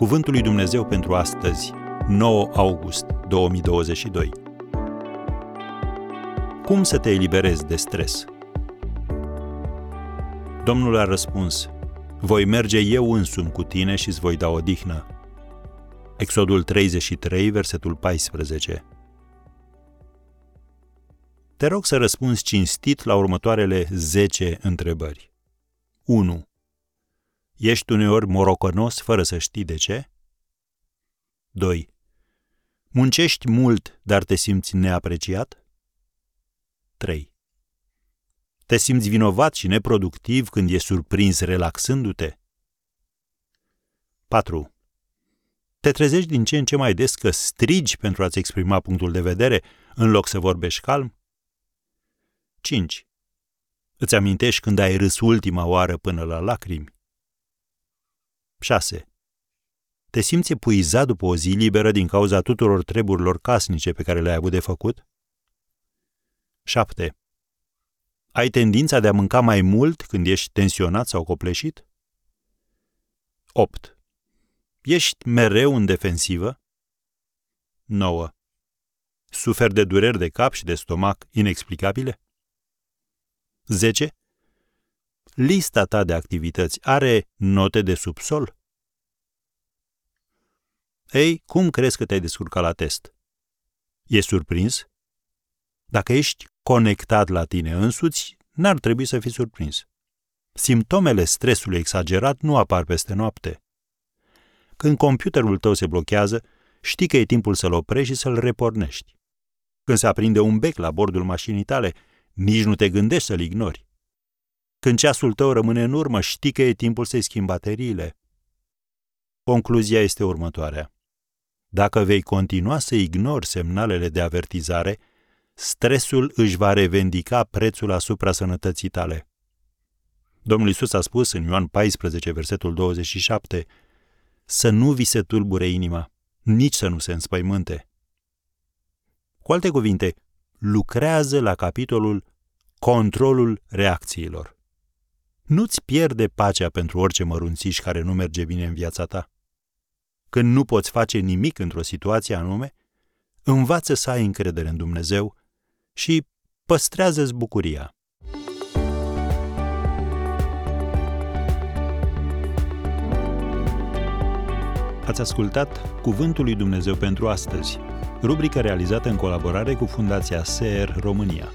Cuvântul lui Dumnezeu pentru astăzi, 9 august 2022. Cum să te eliberezi de stres? Domnul a răspuns, voi merge eu însumi cu tine și îți voi da odihnă. Exodul 33, versetul 14. Te rog să răspunzi cinstit la următoarele 10 întrebări. 1. Ești uneori morocănos fără să știi de ce? 2. Muncești mult, dar te simți neapreciat? 3. Te simți vinovat și neproductiv când e surprins relaxându-te? 4. Te trezești din ce în ce mai des că strigi pentru a-ți exprima punctul de vedere în loc să vorbești calm? 5. Îți amintești când ai râs ultima oară până la lacrimi? 6. Te simți epuizat după o zi liberă din cauza tuturor treburilor casnice pe care le-ai avut de făcut? 7. Ai tendința de a mânca mai mult când ești tensionat sau copleșit? 8. Ești mereu în defensivă? 9. Suferi de dureri de cap și de stomac inexplicabile? 10. Lista ta de activități are note de subsol? Ei, cum crezi că te-ai descurcat la test? E surprins? Dacă ești conectat la tine însuți, n-ar trebui să fii surprins. Simptomele stresului exagerat nu apar peste noapte. Când computerul tău se blochează, știi că e timpul să-l oprești și să-l repornești. Când se aprinde un bec la bordul mașinii tale, nici nu te gândești să-l ignori. Când ceasul tău rămâne în urmă, știi că e timpul să-i schimbi bateriile. Concluzia este următoarea. Dacă vei continua să ignori semnalele de avertizare, stresul își va revendica prețul asupra sănătății tale. Domnul Isus a spus în Ioan 14, versetul 27, să nu vi se tulbure inima, nici să nu se înspăimânte. Cu alte cuvinte, lucrează la capitolul controlul reacțiilor. Nu-ți pierde pacea pentru orice mărunțiș care nu merge bine în viața ta. Când nu poți face nimic într-o situație anume, învață să ai încredere în Dumnezeu și păstrează-ți bucuria. Ați ascultat Cuvântul lui Dumnezeu pentru astăzi, rubrica realizată în colaborare cu Fundația SER România.